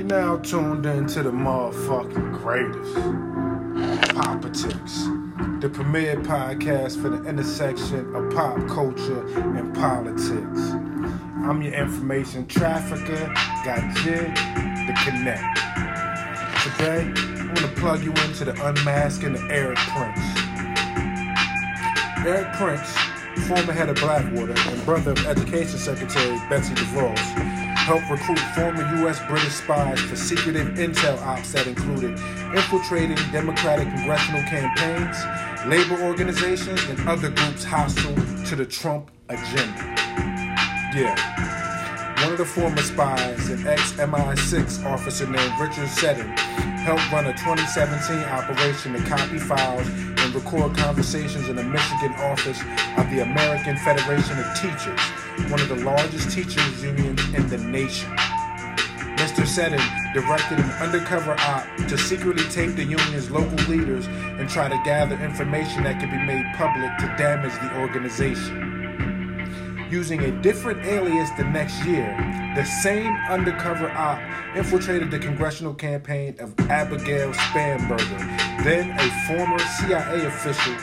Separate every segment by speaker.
Speaker 1: You're now tuned into the motherfucking greatest. Politics, the premier podcast for the intersection of pop culture and politics. I'm your information trafficker, got Jig, the connect. Today, I'm gonna plug you into the unmasking of Erik Prince. Eric Prince, former head of Blackwater and brother of Education Secretary Betsy DeVos, helped recruit former U.S. British spies for secretive intel ops that included infiltrating Democratic congressional campaigns, labor organizations, and other groups hostile to the Trump agenda. Yeah. One of the former spies, an ex MI6 officer named Richard Seddon, helped run a 2017 operation to copy files and record conversations in the Michigan office of the American Federation of Teachers, one of the largest teachers unions in the nation. Mr. Seddon directed an undercover op to secretly tape the union's local leaders and try to gather information that could be made public to damage the organization. Using a different alias the next year, the same undercover op infiltrated the congressional campaign of Abigail Spanberger, then a former CIA official,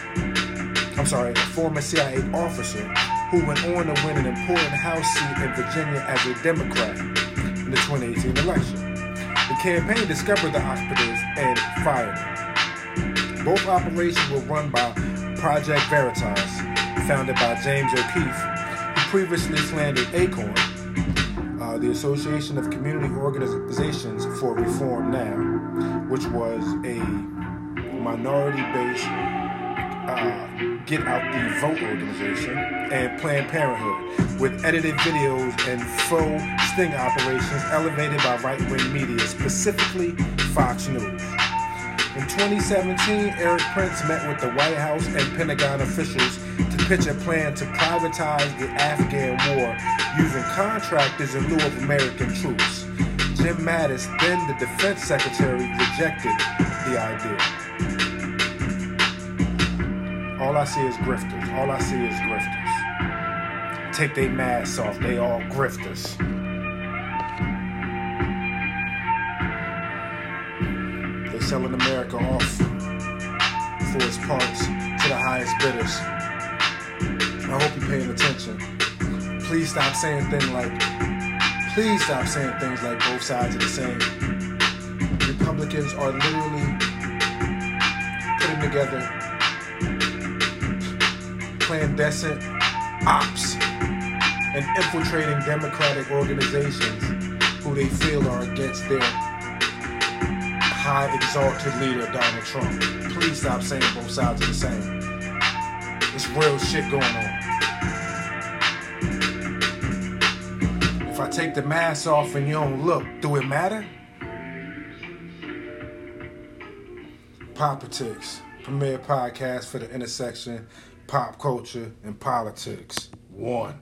Speaker 1: I'm sorry, a former CIA officer who went on to win an important House seat in Virginia as a Democrat in the 2018 election. The campaign discovered the operative and fired him. Both operations were run by Project Veritas, founded by James O'Keefe, previously slandered ACORN, uh, the Association of Community Organizations for Reform Now, which was a minority based uh, Get Out the Vote organization, and Planned Parenthood, with edited videos and faux sting operations elevated by right wing media, specifically Fox News. In 2017, Eric Prince met with the White House and Pentagon officials to pitch a plan to privatize the Afghan war using contractors in lieu of American troops. Jim Mattis, then the defense secretary, rejected the idea. All I see is grifters. All I see is grifters. Take their masks off. They all grifters. They selling America off for its parts to the highest bidders. I hope you're paying attention. Please stop saying things like, please stop saying things like both sides are the same. Republicans are literally putting together clandestine ops and infiltrating democratic organizations who they feel are against their high exalted leader, Donald Trump. Please stop saying both sides are the same. It's real shit going on. If I take the mask off and you don't look, do it matter? Politics, premier podcast for the intersection, pop culture, and politics. One.